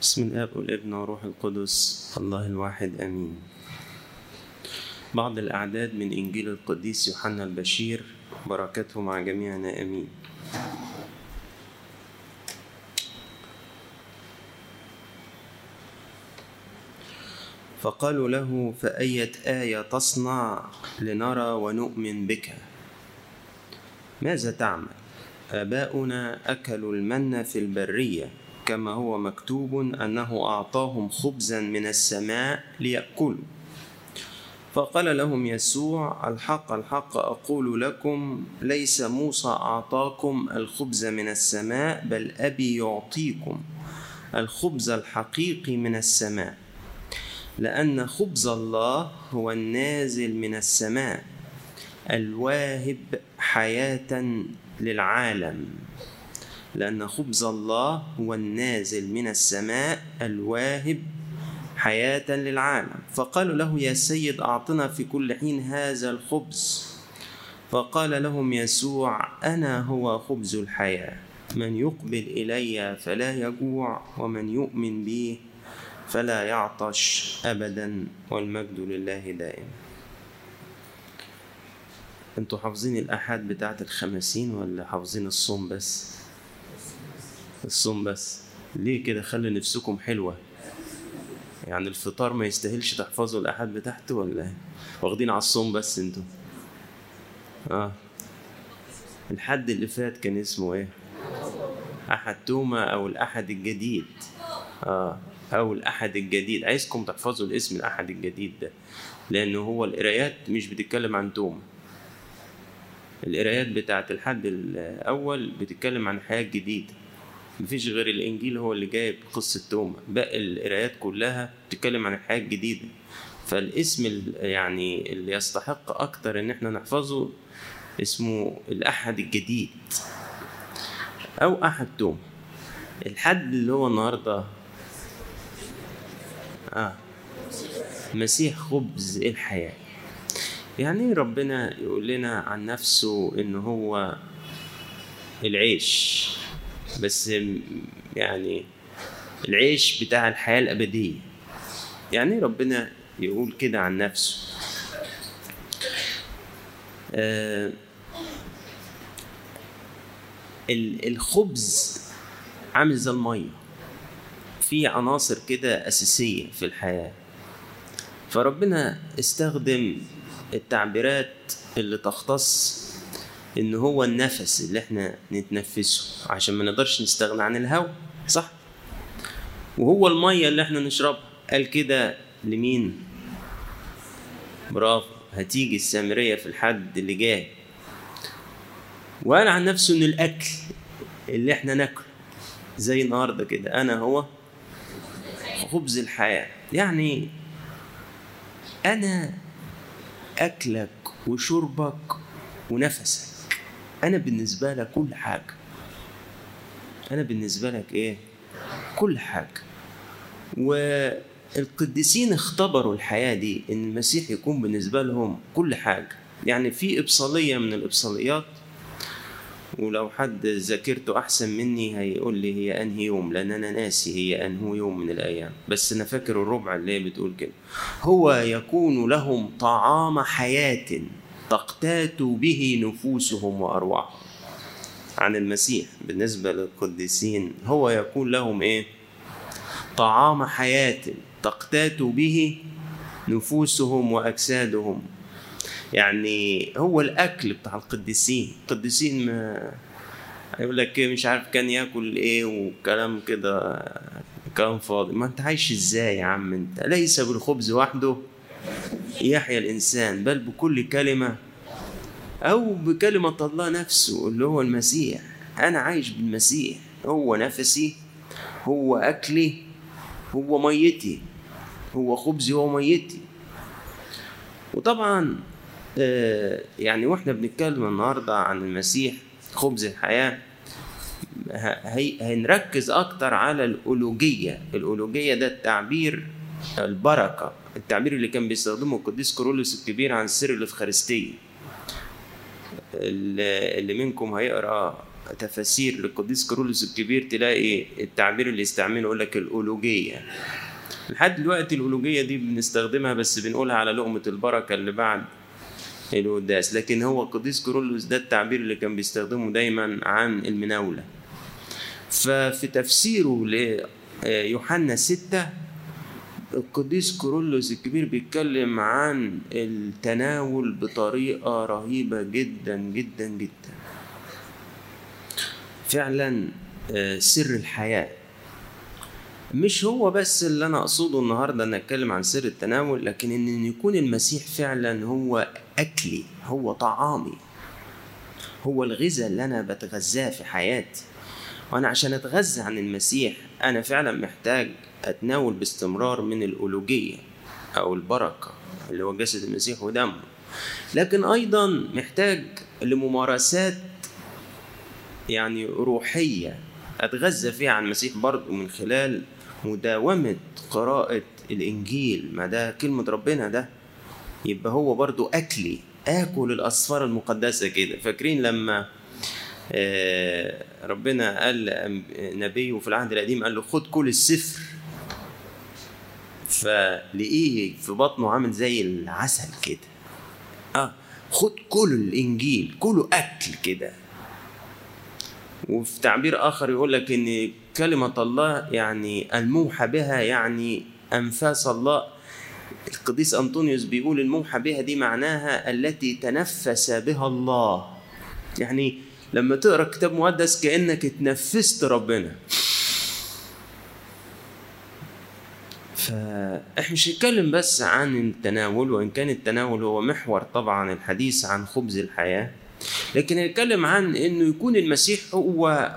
بسم الاب والابن والروح القدس الله الواحد آمين. بعض الأعداد من إنجيل القديس يوحنا البشير بركاته مع جميعنا آمين. فقالوا له فأية آية تصنع لنرى ونؤمن بك؟ ماذا تعمل؟ آباؤنا أكلوا المن في البرية. كما هو مكتوب أنه أعطاهم خبزا من السماء ليأكلوا. فقال لهم يسوع الحق الحق أقول لكم ليس موسى أعطاكم الخبز من السماء بل أبي يعطيكم الخبز الحقيقي من السماء. لأن خبز الله هو النازل من السماء الواهب حياة للعالم. لأن خبز الله هو النازل من السماء الواهب حياة للعالم. فقالوا له يا سيد أعطنا في كل حين هذا الخبز. فقال لهم يسوع أنا هو خبز الحياة. من يقبل إلي فلا يجوع ومن يؤمن بي فلا يعطش أبدا. والمجد لله دائم. أنتوا حافظين الأحد بتاعت الخمسين ولا حافظين الصوم بس؟ الصوم بس. ليه كده؟ خلي نفسكم حلوة. يعني الفطار ما يستاهلش تحفظوا الأحد بتاعته ولا واخدين على الصوم بس أنتوا. آه. الحد اللي فات كان اسمه إيه؟ أحد توما أو الأحد الجديد. آه. أو الأحد الجديد. عايزكم تحفظوا الاسم الأحد الجديد ده. لأنه هو القرايات مش بتتكلم عن توما القرايات بتاعت الحد الأول بتتكلم عن حياة جديدة. مفيش غير الإنجيل هو اللي جايب قصة توما. باقي القرايات كلها بتتكلم عن الحياة الجديدة. فالاسم يعني اللي يستحق أكتر إن إحنا نحفظه اسمه الأحد الجديد أو أحد توما. الحد اللي هو النهارده آه مسيح خبز الحياة. يعني ربنا يقول لنا عن نفسه إن هو العيش. بس يعني العيش بتاع الحياة الأبدية. يعني ربنا يقول كده عن نفسه. آه الخبز عامل زي المية. في عناصر كده أساسية في الحياة. فربنا استخدم التعبيرات اللي تختص إن هو النفس اللي إحنا نتنفسه عشان ما نقدرش نستغنى عن الهواء صح؟ وهو المية اللي إحنا نشربها قال كده لمين؟ برافو هتيجي السامرية في الحد اللي جاي وقال عن نفسه إن الأكل اللي إحنا ناكله زي النهارده كده أنا هو خبز الحياة يعني أنا أكلك وشربك ونفسك أنا بالنسبة لك كل حاجة. أنا بالنسبة لك إيه؟ كل حاجة. والقديسين اختبروا الحياة دي إن المسيح يكون بالنسبة لهم كل حاجة. يعني في إبصالية من الإبصاليات ولو حد ذاكرته أحسن مني هيقول لي هي أنهي يوم لأن أنا ناسي هي انه يوم من الأيام. بس أنا فاكر الربع اللي هي بتقول كده. هو يكون لهم طعام حياة. تقتات به نفوسهم وأرواحهم. عن المسيح بالنسبة للقديسين هو يكون لهم إيه؟ طعام حياة تقتات به نفوسهم وأجسادهم. يعني هو الأكل بتاع القديسين. القديسين ما يقول لك مش عارف كان ياكل إيه وكلام كده كلام فاضي. ما أنت عايش إزاي يا عم أنت؟ ليس بالخبز وحده. يحيا الإنسان بل بكل كلمة أو بكلمة الله نفسه اللي هو المسيح. أنا عايش بالمسيح. هو نفسي هو أكلي هو ميتي هو خبزي هو ميتي. وطبعا يعني وإحنا بنتكلم النهارده عن المسيح خبز الحياة هنركز أكتر على الالوجيه الالوجيه ده التعبير البركة. التعبير اللي كان بيستخدمه القديس كورولوس الكبير عن سر الافخارستيه اللي منكم هيقرأ تفاسير للقديس كارولوس الكبير تلاقي التعبير اللي يستعمله يقول لك الألوجية لحد دلوقتي الألوجية دي بنستخدمها بس بنقولها على لقمة البركة اللي بعد القداس. لكن هو القديس كارولوس ده التعبير اللي كان بيستخدمه دايما عن المناولة. ففي تفسيره ليوحنا ستة القديس كورولوس الكبير بيتكلم عن التناول بطريقة رهيبة جدا جدا جدا. فعلا سر الحياة. مش هو بس اللي أنا أقصده النهاردة أن أتكلم عن سر التناول لكن أن يكون المسيح فعلا هو أكلي هو طعامي هو الغذاء اللي أنا بتغذاه في حياتي. وأنا عشان أتغذى عن المسيح أنا فعلا محتاج أتناول باستمرار من الألوجية أو البركة اللي هو جسد المسيح ودمه. لكن أيضا محتاج لممارسات يعني روحية أتغذى فيها عن المسيح برضه من خلال مداومة قراءة الإنجيل. ما ده كلمة ربنا ده. يبقى هو برضه أكلي. آكل الأسفار المقدسة كده. فاكرين لما ربنا قال نبيه في العهد القديم قال له خد كل السفر فلقيه في بطنه عامل زي العسل كده؟ آه. خد كل الإنجيل كله أكل كده. وفي تعبير آخر يقول لك إن كلمة الله يعني الموحى بها يعني أنفاس الله. القديس أنطونيوس بيقول الموحى بها دي معناها التي تنفس بها الله. يعني لما تقرأ كتاب مقدس كأنك اتنفست ربنا. فاحنا مش هنتكلم بس عن التناول وإن كان التناول هو محور طبعا الحديث عن خبز الحياة لكن هنتكلم عن إنه يكون المسيح هو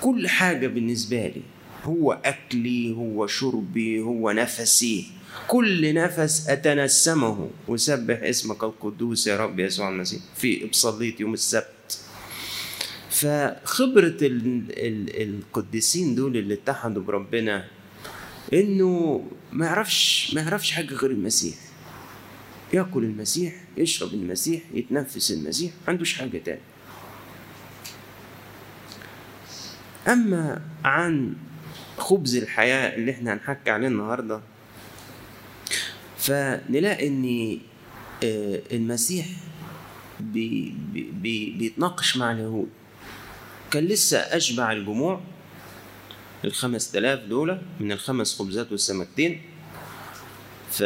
كل حاجة بالنسبة لي هو أكلي هو شربي هو نفسي كل نفس أتنسمه. وسبح اسمك القدوس يا رب يسوع المسيح في إبصالية يوم السبت. ال القديسين دول اللي اتحدوا بربنا إنه ما يعرفش ما يعرفش حاجة غير المسيح. يأكل المسيح يشرب المسيح يتنفس المسيح ما عندوش حاجة تاني. أما عن خبز الحياة اللي إحنا هنحكي عليه النهاردة فنلاقي إن المسيح بي بي بيتناقش مع اليهود. كان لسه أشبع الجموع الخمس تلاف دولة من الخمس خبزات والسمكتين. ف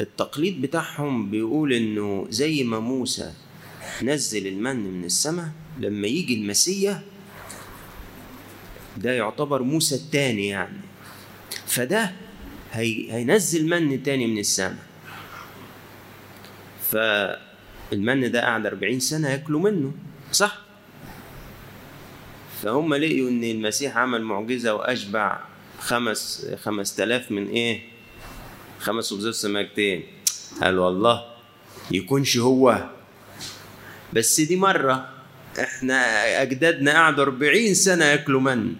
التقليد بتاعهم بيقول إنه زي ما موسى نزل المن من السماء لما يجي المسيح ده يعتبر موسى التاني يعني. فده هي هينزل من تاني من السماء. فالمن ده قعد 40 سنة ياكلوا منه صح؟ فهم لقيوا إن المسيح عمل معجزة وأشبع خمس خمس تلاف من إيه؟ خمس خبزات سمكتين قال والله يكونش هو. بس دي مرة إحنا أجدادنا قعدوا 40 سنة ياكلوا من؟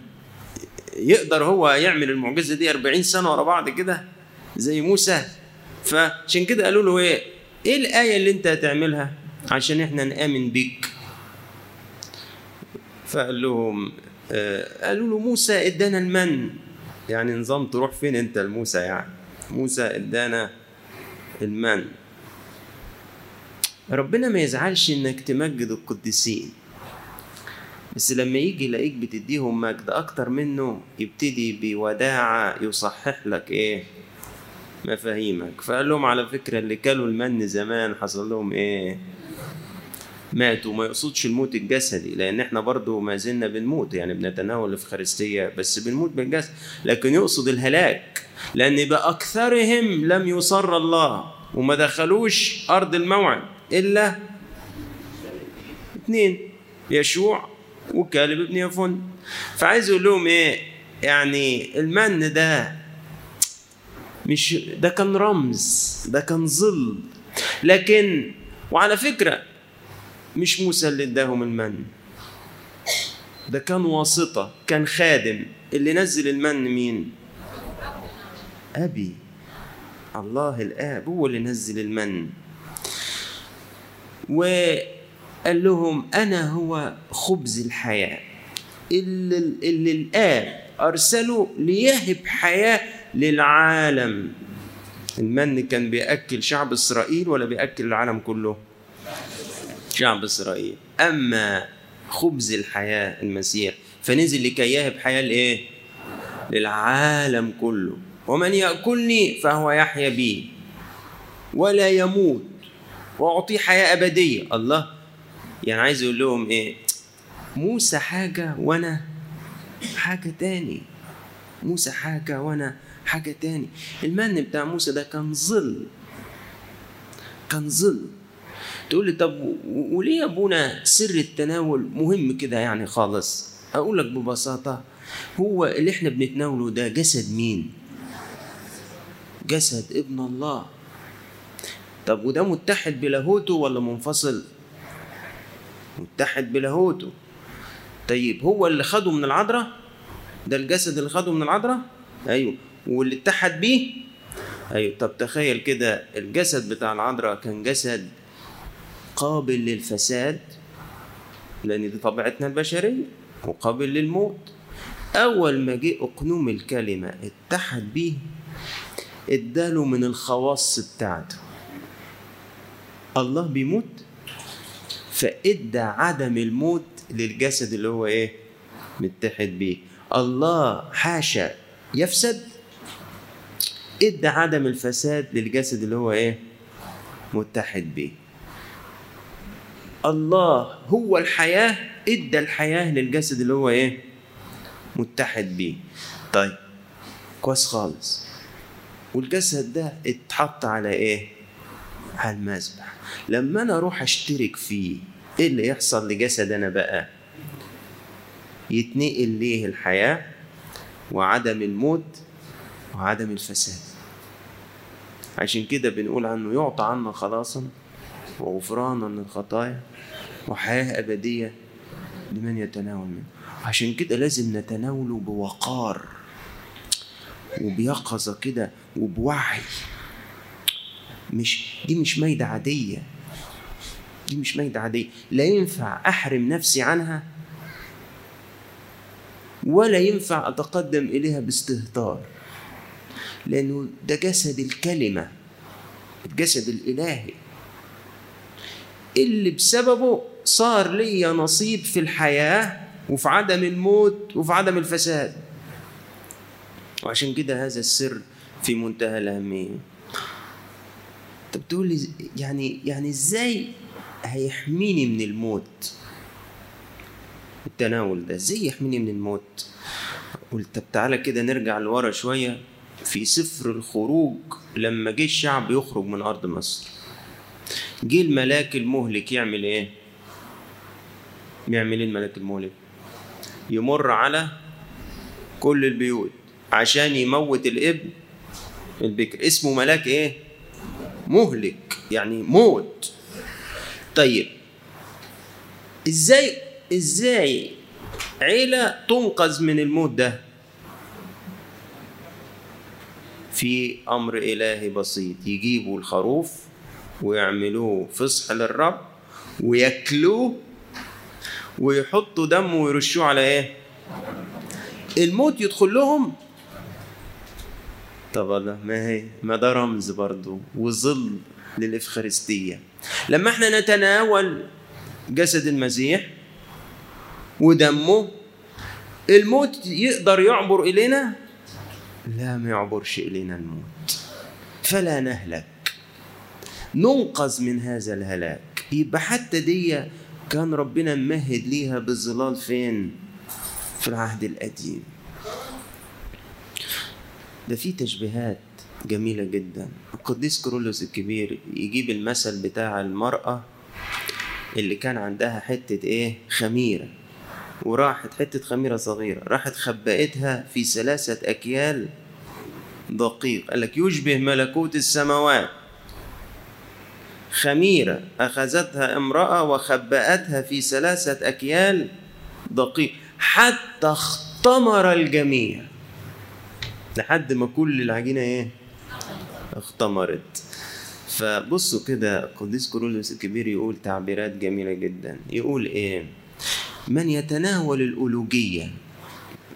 يقدر هو يعمل المعجزة دي 40 سنة ورا بعض كده زي موسى. فعشان كده قالوا له إيه؟ إيه الآية اللي أنت هتعملها؟ عشان إحنا نآمن بيك. فقال لهم آه قالوا له موسى إدانا المن يعني نظام تروح فين أنت لموسى يعني؟ موسى إدانا المن. ربنا ما يزعلش إنك تمجد القديسين. بس لما يجي يلاقيك بتديهم مجد أكتر منه يبتدي بوداعة يصحح لك إيه؟ مفاهيمك. فقال لهم على فكرة اللي كلوا المن زمان حصل لهم إيه؟ ماتوا ما يقصدش الموت الجسدي لأن إحنا برضو ما زلنا بنموت يعني بنتناول الإفخارستية بس بنموت بالجسد لكن يقصد الهلاك لأن بأكثرهم لم يصر الله وما دخلوش أرض الموعد إلا اثنين يشوع وكالب ابن يفن فعايز يقول لهم إيه يعني المن ده مش ده كان رمز ده كان ظل لكن وعلى فكرة مش موسى اللي اداهم المن. ده كان واسطة كان خادم. اللي نزل المن مين؟ أبي. الله الآب هو اللي نزل المن. قال لهم أنا هو خبز الحياة. اللي, اللي الآب أرسله ليهب حياة للعالم. المن كان بيأكل شعب إسرائيل ولا بيأكل العالم كله؟ شعب إسرائيل أما خبز الحياة المسيح فنزل لكي يهب حياة لإيه؟ للعالم كله. ومن يأكلني فهو يحيا بي ولا يموت وأعطيه حياة أبدية. الله يعني عايز يقول لهم إيه؟ موسى حاجة وأنا حاجة تاني. موسى حاجة وأنا حاجة تاني. المن بتاع موسى ده كان ظل كان ظل تقول لي طب وليه يا ابونا سر التناول مهم كده يعني خالص؟ أقول لك ببساطة هو اللي إحنا بنتناوله ده جسد مين؟ جسد ابن الله. طب وده متحد بلاهوته ولا منفصل؟ متحد بلاهوته. طيب هو اللي خده من العذراء؟ ده الجسد اللي خده من العذراء؟ أيوه. واللي اتحد بيه؟ أيوه. طب تخيل كده الجسد بتاع العذراء كان جسد قابل للفساد لأن دي طبيعتنا البشرية وقابل للموت. أول ما جه أقنوم الكلمة اتحد بيه اداله من الخواص بتاعته. الله بيموت فادى عدم الموت للجسد اللي هو إيه؟ متحد بيه. الله حاشا يفسد ادى عدم الفساد للجسد اللي هو إيه؟ متحد بيه. الله هو الحياة إدى الحياة للجسد اللي هو إيه؟ متحد بيه. طيب كويس خالص. والجسد ده اتحط على إيه؟ على المذبح. لما أنا أروح أشترك فيه إيه اللي يحصل لجسد أنا بقى؟ يتنقل ليه الحياة؟ وعدم الموت وعدم الفساد. عشان كده بنقول عنه يعطى عنا خلاصا. وغفرانا للخطايا وحياة أبدية لمن يتناول منه. عشان كده لازم نتناوله بوقار وبيقظة كده وبوعي. مش دي مش مايدة عادية. دي مش مايدة عادية. لا ينفع أحرم نفسي عنها ولا ينفع أتقدم إليها باستهتار. لأنه ده جسد الكلمة الجسد الإلهي. اللي بسببه صار لي نصيب في الحياة وفي عدم الموت وفي عدم الفساد. وعشان كده هذا السر في منتهى الأهمية. طب تقول لي يعني يعني إزاي هيحميني من الموت؟ التناول ده إزاي يحميني من الموت؟ قلت طب تعالى كده نرجع لورا شوية في سفر الخروج لما جه الشعب يخرج من أرض مصر. جه الملاك المهلك يعمل إيه؟ يعمل إيه الملاك المهلك؟ يمر على كل البيوت عشان يموت الإبن البكر. اسمه ملاك إيه؟ مهلك يعني موت. طيب إزاي إزاي عيلة تنقذ من الموت ده؟ في أمر إلهي بسيط يجيبوا الخروف ويعملوه فصح للرب وياكلوه ويحطوا دمه ويرشوه على إيه؟ الموت يدخل لهم. طب ما هي؟ ما ده رمز برضه وظل للإفخارستية. لما إحنا نتناول جسد المسيح ودمه الموت يقدر يعبر إلينا؟ لا ما يعبرش إلينا الموت. فلا نهلك. ننقذ من هذا الهلاك. يبقى حتى دي كان ربنا ممهد ليها بالظلال فين؟ في العهد القديم. ده في تشبيهات جميلة جدا. القديس كرولوس الكبير يجيب المثل بتاع المرأة اللي كان عندها حتة إيه؟ خميرة. وراحت حتة خميرة صغيرة. راحت خبأتها في ثلاثة أكيال دقيق. قال لك يشبه ملكوت السماوات. خميرة أخذتها امرأة وخبأتها في ثلاثة أكيال دقيق حتى اختمر الجميع. لحد ما كل العجينة إيه؟ اختمرت. فبصوا كده قديس كورولوس الكبير يقول تعبيرات جميلة جدا. يقول إيه؟ من يتناول الألوجية.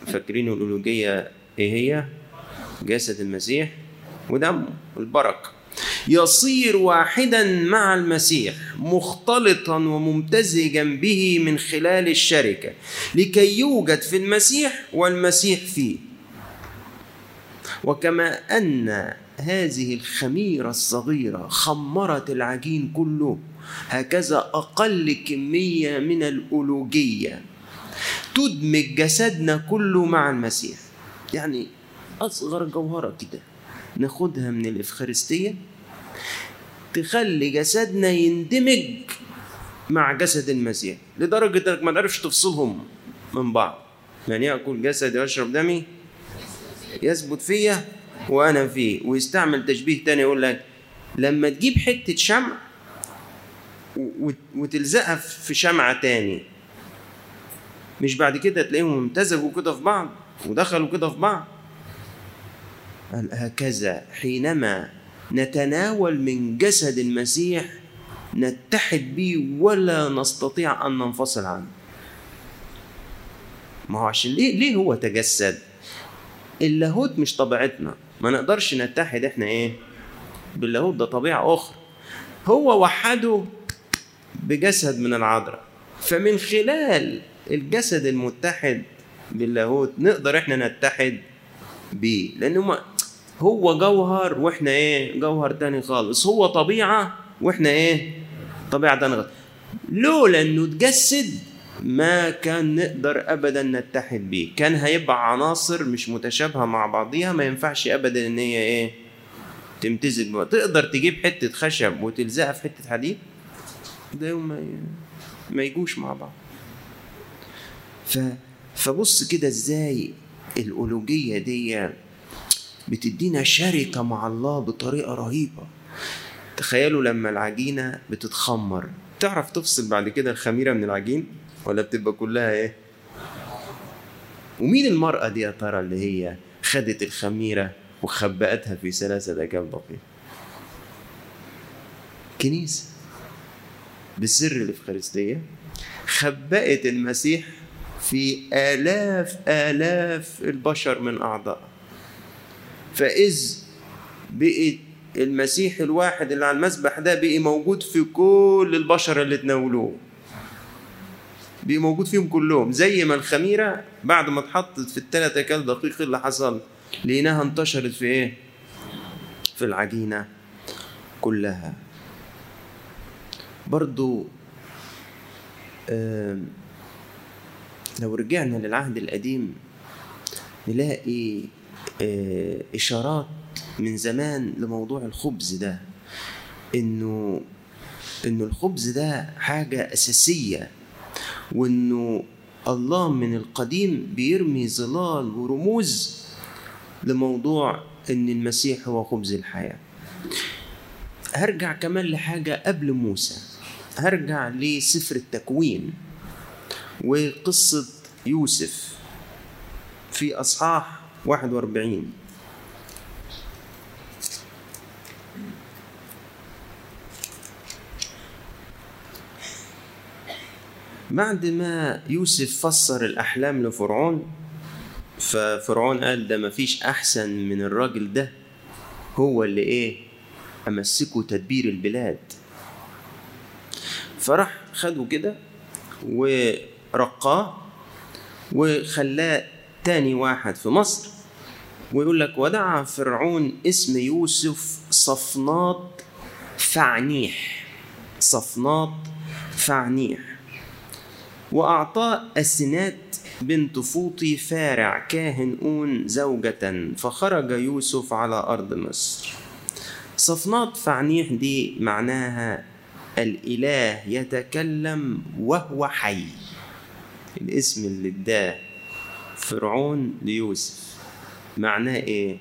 فاكرين الألوجية إيه هي؟ جسد المسيح ودمه البركة. يصير واحدا مع المسيح مختلطا وممتزجا به من خلال الشركة لكي يوجد في المسيح والمسيح فيه. وكما أن هذه الخميرة الصغيرة خمرت العجين كله هكذا أقل كمية من الألوجية تدمج جسدنا كله مع المسيح. يعني أصغر جوهرة كده ناخدها من الإفخارستية تخلي جسدنا يندمج مع جسد المسيح لدرجة إنك ما تعرفش تفصلهم من بعض. من يأكل جسدي ويشرب دمي يثبت فيا وأنا فيه ويستعمل تشبيه تاني يقول لك لما تجيب حتة شمع وتلزقها في شمعة تاني مش بعد كده تلاقيهم امتزجوا كده في بعض ودخلوا كده في بعض؟ هكذا حينما نتناول من جسد المسيح نتحد به ولا نستطيع أن ننفصل عنه. ما هو عشان ليه ليه هو تجسد؟ اللاهوت مش طبيعتنا. ما نقدرش نتحد إحنا إيه؟ باللاهوت ده طبيعة أخرى. هو وحده بجسد من العذراء. فمن خلال الجسد المتحد باللاهوت نقدر إحنا نتحد بيه. لأنه هو جوهر وإحنا إيه؟ جوهر تاني خالص. هو طبيعة وإحنا إيه؟ طبيعة تاني خالص. لولا انه اتجسد ما كان نقدر ابدا نتحد بيه. كان هيبقى عناصر مش متشابهة مع بعضيها. ما ينفعش ابدا ان هي إيه؟ تمتزج. تقدر تجيب حتة خشب وتلزقها في حتة حديد؟ ده ما ما يجوش مع بعض. ف فبص كده إزاي الألوجية دي بتدينا شركة مع الله بطريقة رهيبة. تخيلوا لما العجينة بتتخمر. تعرف تفصل بعد كده الخميرة من العجين ولا بتبقى كلها إيه؟ ومين المرأة دي يا ترى اللي هي خدت الخميرة وخبأتها في ثلاثة أكاب دقيق كنيسة. بسر الإفخارستية خبأت المسيح في آلاف آلاف البشر من أعضاء. فإذ بقي المسيح الواحد اللي على المسبح ده بقي موجود في كل البشر اللي تناولوه بقي موجود فيهم كلهم زي ما الخميرة بعد ما اتحطت في الثلاث أكل دقيق اللي حصل لقيناها انتشرت في إيه؟ في العجينة كلها برضو لو رجعنا للعهد القديم نلاقي آه إشارات من زمان لموضوع الخبز ده إنه إنه الخبز ده حاجة أساسية وإنه الله من القديم بيرمي ظلال ورموز لموضوع إن المسيح هو خبز الحياة. هرجع كمان لحاجة قبل موسى هرجع لسفر التكوين وقصة يوسف في أصحاح 41 بعد ما يوسف فسر الأحلام لفرعون ففرعون قال ده مفيش أحسن من الراجل ده هو اللي إيه؟ أمسكه تدبير البلاد. فراح خده كده ورقاه وخلاه تاني واحد في مصر. ويقول لك ودعا فرعون اسم يوسف صفنات فعنيح. صفنات فعنيح. وأعطاه أسنات بنت فوطي فارع كاهن أون زوجة فخرج يوسف على أرض مصر. صفنات فعنيح دي معناها الإله يتكلم وهو حي. الاسم اللي اداه فرعون ليوسف. معناه إيه؟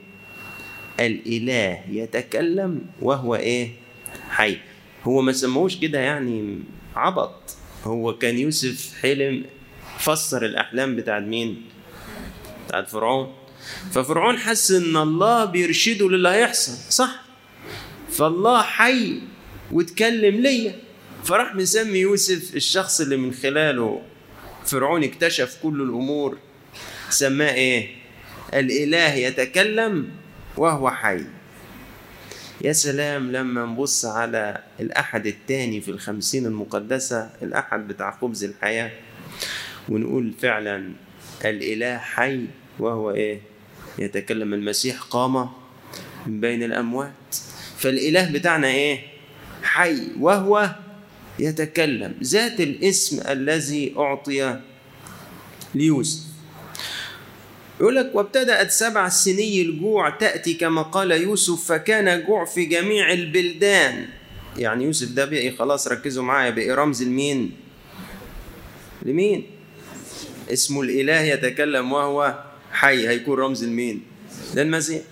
الإله يتكلم وهو إيه؟ حي. هو ما سموش كده يعني عبط. هو كان يوسف حلم فسر الأحلام بتاعت مين؟ بتاعت فرعون. ففرعون حس إن الله بيرشده للي هيحصل صح؟ فالله حي واتكلم ليا. فراح مسمي يوسف الشخص اللي من خلاله فرعون اكتشف كل الأمور سماه إيه؟ الإله يتكلم وهو حي. يا سلام لما نبص على الأحد التاني في الخمسين المقدسة الأحد بتاع خبز الحياة ونقول فعلا الإله حي وهو إيه؟ يتكلم. المسيح قام من بين الأموات. فالإله بتاعنا إيه؟ حي وهو يتكلم. ذات الاسم الذي أعطي ليوسف. يقول لك وابتدأت سبع سني الجوع تأتي كما قال يوسف فكان جوع في جميع البلدان. يعني يوسف ده بقى خلاص ركزوا معايا بقى رمز لمين؟ لمين؟ اسمه الإله يتكلم وهو حي. هيكون رمز لمين؟ للمسيح.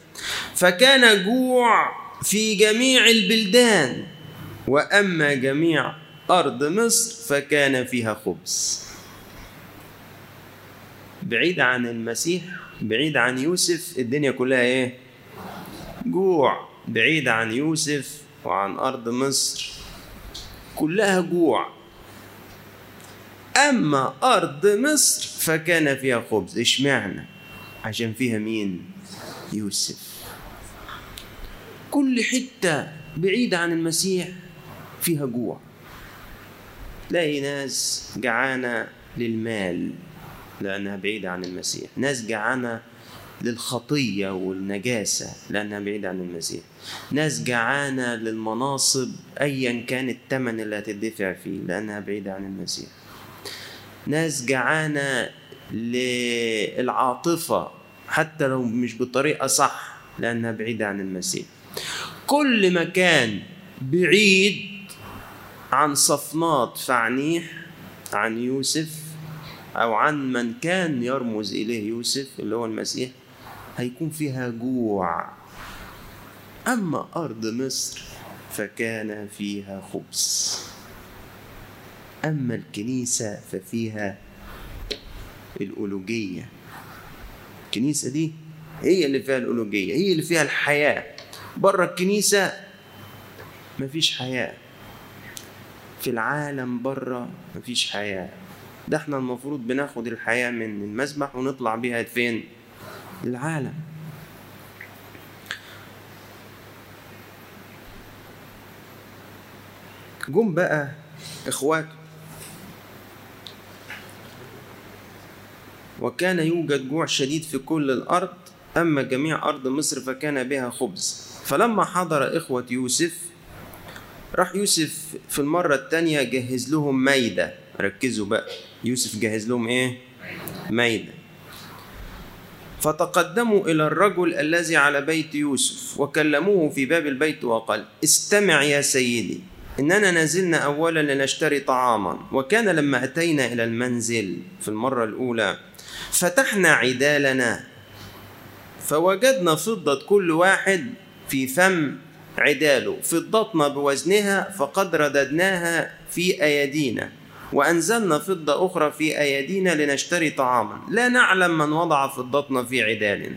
فكان جوع في جميع البلدان وأما جميع أرض مصر فكان فيها خبز. بعيد عن المسيح بعيد عن يوسف الدنيا كلها إيه؟ جوع. بعيد عن يوسف وعن أرض مصر كلها جوع. أما أرض مصر فكان فيها خبز. إشمعنى؟ عشان فيها مين؟ يوسف. كل حتة بعيده عن المسيح فيها جوع. تلاقي ناس جعانة للمال. لأنها بعيدة عن المسيح. ناس جعانة للخطية والنجاسة لأنها بعيدة عن المسيح. ناس جعانة للمناصب أيا كان الثمن اللي هتدفع فيه لأنها بعيدة عن المسيح. ناس جعانة للعاطفة حتى لو مش بطريقة صح لأنها بعيدة عن المسيح. كل مكان بعيد عن صفنات فعنيح عن يوسف أو عن من كان يرمز إليه يوسف اللي هو المسيح هيكون فيها جوع. أما أرض مصر فكان فيها خبز أما الكنيسة ففيها الألوجية الكنيسة دي هي اللي فيها الألوجية هي اللي فيها الحياة. بره الكنيسة مفيش حياة. في العالم بره مفيش حياة. ده إحنا المفروض بناخد الحياة من المسبح ونطلع بيها فين؟ العالم. جم بقى اخواته وكان يوجد جوع شديد في كل الأرض أما جميع أرض مصر فكان بها خبز. فلما حضر إخوة يوسف راح يوسف في المرة الثانية جهز لهم مايده ركزوا بقى. يوسف جهز لهم إيه؟ مايده فتقدموا إلى الرجل الذي على بيت يوسف وكلموه في باب البيت وقال استمع يا سيدي إننا نزلنا اولا لنشتري طعاما وكان لما أتينا إلى المنزل في المرة الأولى فتحنا عدالنا فوجدنا فضة كل واحد في فم عداله فضتنا بوزنها فقد رددناها في أيدينا. وأنزلنا فضة أخرى في أيدينا لنشتري طعاما. لا نعلم من وضع فضتنا في عدالنا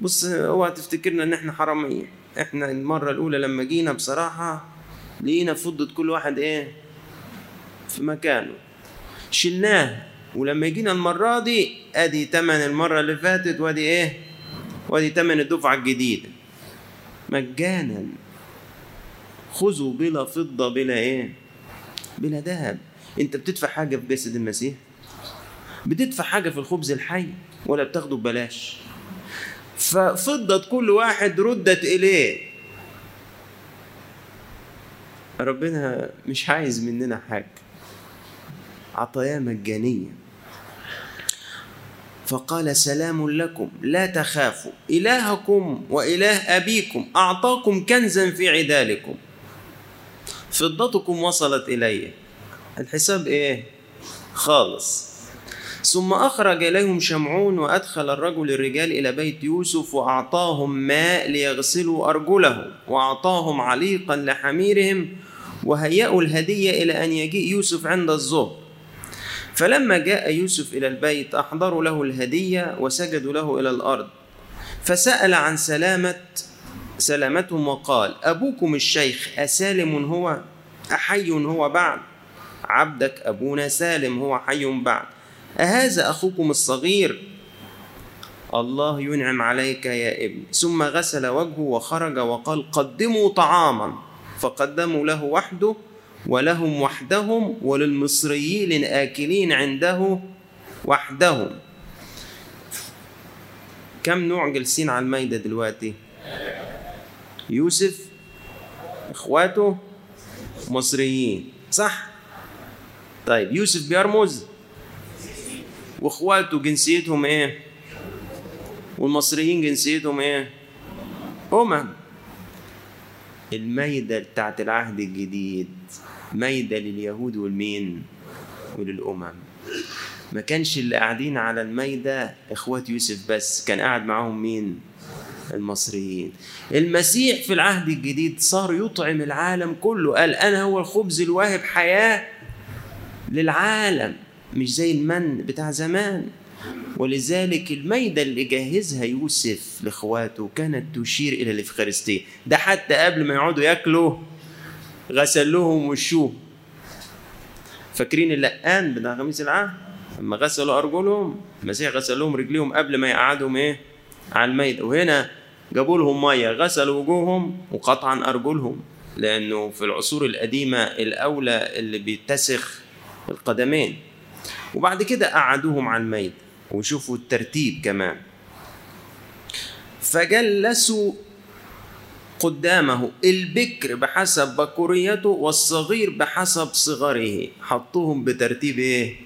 بص هو تفتكرنا إن إحنا حرامية. إحنا المرة الأولى لما جينا بصراحة لقينا فضة كل واحد إيه؟ في مكانه. شلناه. ولما جينا المرة دي أدي تمن المرة اللي فاتت وأدي إيه؟ وأدي تمن الدفعة الجديدة مجانا. خذوا بلا فضة بلا إيه؟ بلا ذهب. انت بتدفع حاجة في جسد المسيح؟ بتدفع حاجة في الخبز الحي ولا بتاخده ببلاش؟ ففضة كل واحد ردت إليه. ربنا مش عايز مننا حاجة. عطايا مجانية. فقال سلام لكم. لا تخافوا. إلهكم وإله أبيكم. أعطاكم كنزا في عدالكم. فضتكم وصلت إلي الحساب إيه؟ خالص. ثم أخرج إليهم شمعون وأدخل الرجل الرجال إلى بيت يوسف وأعطاهم ماء ليغسلوا أرجلهم وأعطاهم عليقا لحميرهم وهيأوا الهدية إلى أن يجيء يوسف عند الظهر. فلما جاء يوسف إلى البيت أحضروا له الهدية وسجدوا له إلى الأرض. فسأل عن سلامة سلامتهم وقال أبوكم الشيخ أسالم هو؟ أحي هو بعد؟ عبدك أبونا سالم هو حي بعد. أهذا أخوكم الصغير؟ الله ينعم عليك يا ابن. ثم غسل وجهه وخرج وقال قدموا طعاما. فقدموا له وحده ولهم وحدهم وللمصريين آكلين عنده وحدهم. كم نوع جالسين على المايدة دلوقتي؟ يوسف إخواته مصريين صح؟ طيب يوسف بيرمز واخواته جنسيتهم إيه؟ والمصريين جنسيتهم إيه؟ امم المايدة بتاعت العهد الجديد مايدة لليهود والمين وللأمم. ما كانش اللي قاعدين على المايدة إخوات يوسف بس كان قاعد معاهم مين؟ المصريين. المسيح في العهد الجديد صار يطعم العالم كله قال أنا هو الخبز الواهب حياة للعالم مش زي المن بتاع زمان. ولذلك الميدة اللي جهزها يوسف لإخواته كانت تشير إلى الإفخارستية. ده حتى قبل ما يقعدوا ياكلوا غسل لهم وشوه فاكرين اللقان بتاع خميس العهد؟ لما غسلوا أرجلهم المسيح غسل لهم رجليهم قبل ما يقعدهم إيه؟ على الميدة وهنا جابوا لهم مية غسلوا وجوههم وقطعا أرجلهم. لأنه في العصور القديمة الأولى اللي بيتسخ القدمين. وبعد كده قعدوهم على الميدة وشوفوا الترتيب كمان. فجلسوا قدامه البكر بحسب بكوريته والصغير بحسب صغره. حطوهم بترتيب إيه؟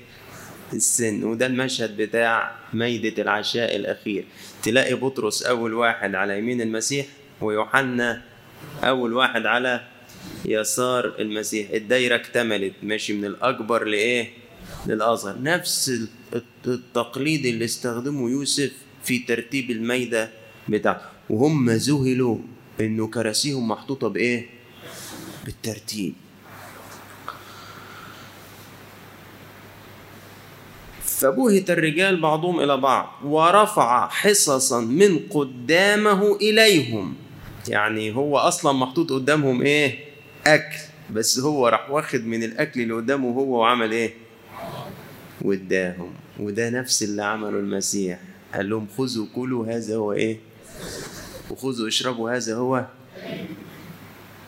السن. وده المشهد بتاع ميدة العشاء الأخير. تلاقي بطرس أول واحد على يمين المسيح ويوحنا أول واحد على يسار المسيح الدايرة اكتملت. ماشي من الأكبر لإيه؟ للأصغر. نفس التقليد اللي استخدمه يوسف في ترتيب الميدة بتاعه وهم ذهلوا إنه كراسيهم محطوطة بإيه؟ بالترتيب. فبهت الرجال بعضهم إلى بعض ورفع حصصا من قدامه إليهم. يعني هو أصلا محطوط قدامهم إيه؟ أكل بس هو راح واخد من الأكل اللي قدامه هو وعمل إيه؟ واداهم وده نفس اللي عمله المسيح. قال لهم خذوا كلوا هذا هو إيه؟ وخذوا اشربوا هذا هو.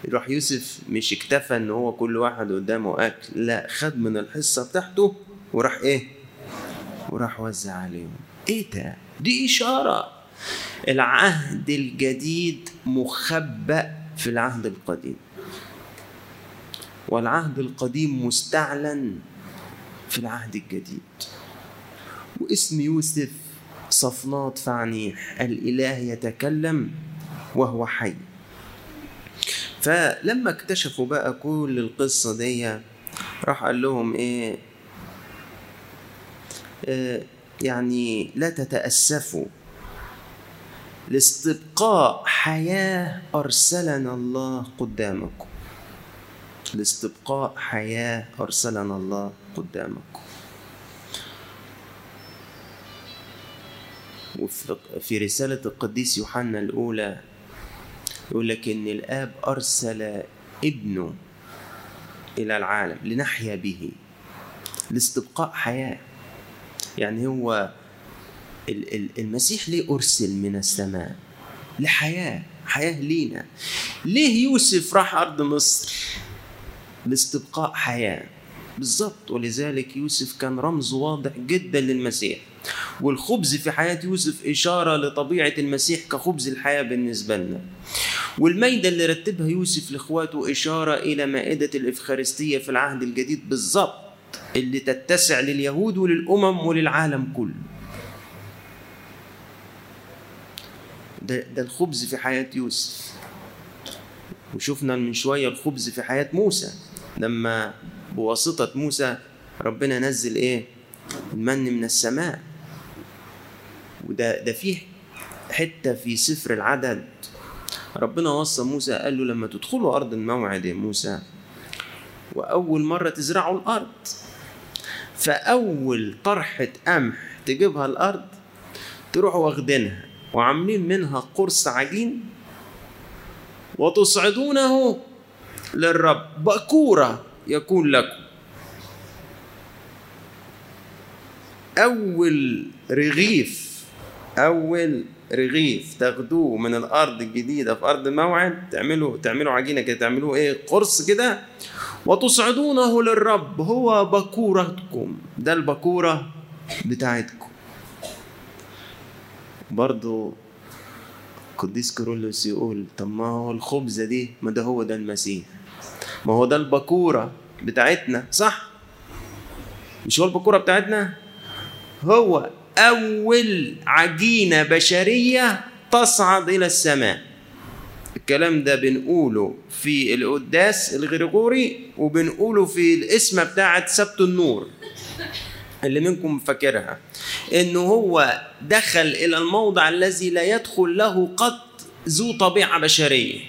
راح يوسف مش اكتفى إن هو كل واحد قدامه أكل لا خد من الحصة بتاعته وراح إيه؟ وراح وزع عليهم. إيه ده؟ دي إشارة. العهد الجديد مخبأ في العهد القديم. والعهد القديم مستعلن في العهد الجديد. واسم يوسف صفنات فعنيح الإله يتكلم وهو حي. فلما اكتشفوا بقى كل القصة دي راح قال لهم إيه؟ آه يعني لا تتأسفوا. لاستبقاء حياة أرسلنا الله قدامكم. لاستبقاء حياة أرسلنا الله قدامكم وفي رسالة القديس يوحنا الأولى يقول لك إن الآب أرسل ابنه إلى العالم لنحيا به. لاستبقاء حياة. يعني هو المسيح ليه أرسل من السماء؟ لحياة. حياة لينا. ليه يوسف راح أرض مصر؟ لاستبقاء حياة. بالظبط ولذلك يوسف كان رمز واضح جدا للمسيح. والخبز في حياة يوسف إشارة لطبيعة المسيح كخبز الحياة بالنسبة لنا. والميدة اللي رتبها يوسف لإخواته إشارة إلى مائدة الإفخارستية في العهد الجديد. بالظبط اللي تتسع لليهود وللأمم وللعالم كله. ده, ده الخبز في حياة يوسف. وشفنا من شوية الخبز في حياة موسى. لما بواسطة موسى ربنا نزل إيه؟ المن من السماء. وده ده فيه حتة في سفر العدد. ربنا وصى موسى قال له لما تدخلوا أرض الموعد يا موسى وأول مرة تزرعوا الأرض. فأول طرحة قمح تجيبها الأرض تروحوا واخدينها وعاملين منها قرص عجين وتصعدونه للرب. بكورة يكون لكم. أول رغيف أول رغيف تاخدوه من الأرض الجديدة في أرض الموعد تعملوا تعملوا عجينة كده تعملوه إيه قرص كده وتصعدونه للرب. هو بكورتكم. ده البكورة بتاعتكم. برضو قديس كيرلس يقول طب ما هو الخبزة دي ما ده هو ده المسيح. ما هو ده البكورة بتاعتنا صح؟ مش هو البكورة بتاعتنا؟ هو أول عجينة بشرية تصعد إلى السماء. الكلام ده بنقوله في القداس الغريغوري وبنقوله في الاسم بتاعة سبت النور اللي منكم فاكرها انه هو دخل إلى الموضع الذي لا يدخل له قط ذو طبيعة بشرية.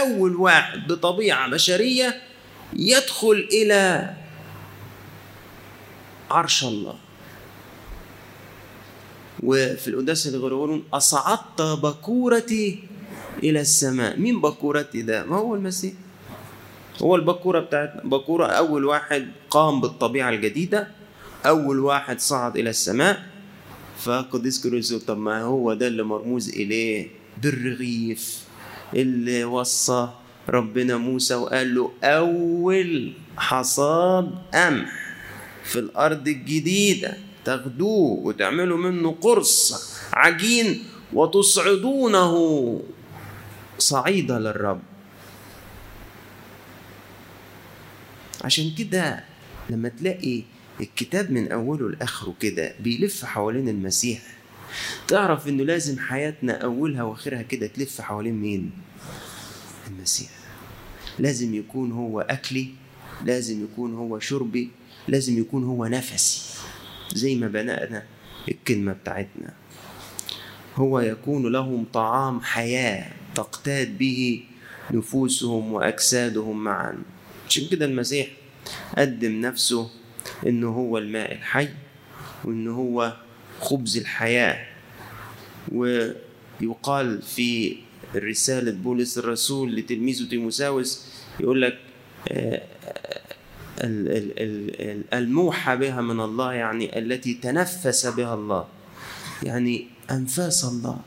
أول واحد بطبيعة بشرية يدخل إلى عرش الله. وفي القداس الغرغورون أصعدت بكورتي إلى السماء. مين بكورتي ده؟ ما هو المسيح. هو البكورة بتاعتنا. بكورة أول واحد قام بالطبيعة الجديدة. أول واحد صعد إلى السماء. فقديس كيرلس طب ما هو ده اللي مرموز إليه؟ بالرغيف. اللي وصى ربنا موسى وقال له أول حصاد قمح في الأرض الجديدة تاخدوه وتعملوا منه قرص عجين وتصعدونه. صعيدا للرب. عشان كده لما تلاقي الكتاب من أوله لآخره كده بيلف حوالين المسيح تعرف إنه لازم حياتنا أولها وآخرها كده تلف حوالين مين؟ المسيح. لازم يكون هو أكلي لازم يكون هو شربي لازم يكون هو نفسي. زي ما بدأنا الكلمة بتاعتنا. هو يكون لهم طعام حياة تقتاد به نفوسهم وأجسادهم معا. عشان كده المسيح قدم نفسه إنه هو الماء الحي وإنه هو خبز الحياة. ويقال في رسالة بولس الرسول لتلميذه تيموساوس يقول لك الموحى بها من الله يعني التي تنفس بها الله. يعني أنفاس الله.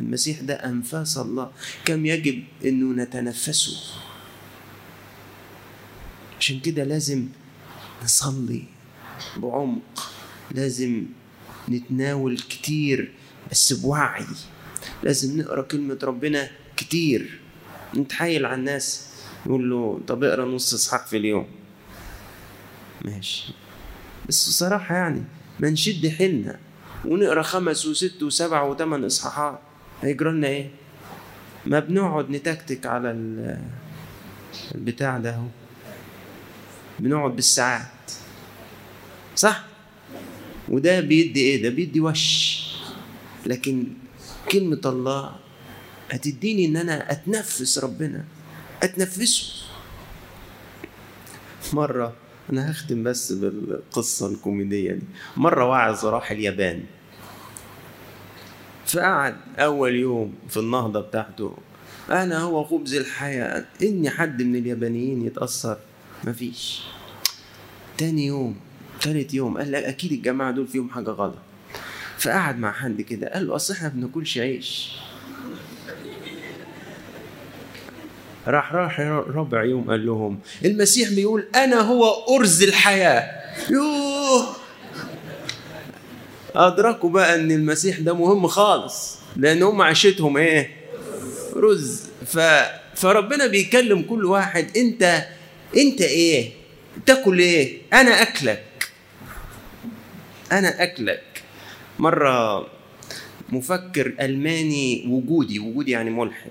المسيح ده أنفاس الله. كم يجب أنه نتنفسه؟ عشان كده لازم نصلي بعمق. لازم نتناول كتير بس بوعي. لازم نقرأ كلمة ربنا كتير. نتحايل على الناس نقول له طب اقرأ نص اصحاح في اليوم. ماشي. بس بصراحة يعني ما نشد حيلنا. ونقرأ خمس وست وسبع وثمان إصحاحات. هيجرى لنا إيه؟ ما بنقعد نتكتك على البتاع ده بنقعد بالساعات. صح؟ وده بيدي إيه؟ ده بيدي وش. لكن كلمة الله هتديني إن أنا أتنفس ربنا أتنفسه. مرة أنا هختم بس بالقصة الكوميدية دي. مرة واعظ راح اليابان. فقعد أول يوم في النهضة بتاعته. أنا هو خبز الحياة. إني حد من اليابانيين يتأثر؟ مفيش. تاني يوم تالت يوم قال لك أكيد الجماعة دول فيهم حاجة غلط. فقعد مع حد كده قال له أصل إحنا ما بناكلش عيش. راح راح رابع يوم قال لهم المسيح بيقول أنا هو أرز الحياة. يوه! أدركوا بقى إن المسيح ده مهم خالص لأن هم عيشتهم إيه؟ رز. ف فربنا بيكلم كل واحد أنت أنت إيه؟ تاكل إيه؟ أنا أكلك. أنا أكلك. مرة مفكر ألماني وجودي وجودي يعني ملحد.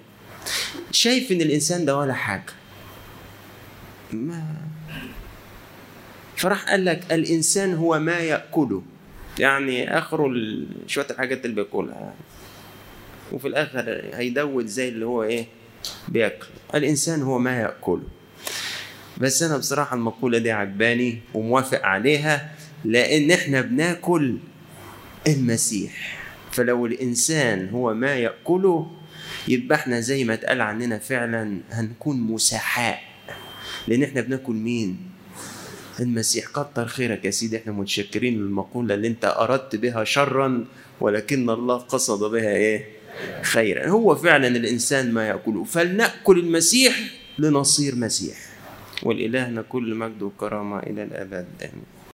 شايف إن الإنسان ده ولا حاجة. ما. فراح قال لك الإنسان هو ما يأكله. يعني آخره شوية الحاجات اللي بياكلها وفي الآخر هيدود زي اللي هو إيه بياكل الإنسان هو ما يأكله. بس أنا بصراحة المقولة دي عجباني وموافق عليها. لأن إحنا بناكل المسيح. فلو الإنسان هو ما يأكله يبقى إحنا زي ما اتقال عننا فعلا هنكون مسحاء. لأن إحنا بناكل مين؟ المسيح. كتر خيرك يا سيدي إحنا متشكرين للمقولة اللي أنت أردت بها شرا ولكن الله قصد بها إيه؟ خيرا. هو فعلا الإنسان ما يأكله. فلنأكل المسيح لنصير مسيح. والالهنا كل مجد وكرامة إلى الأبد. آمين.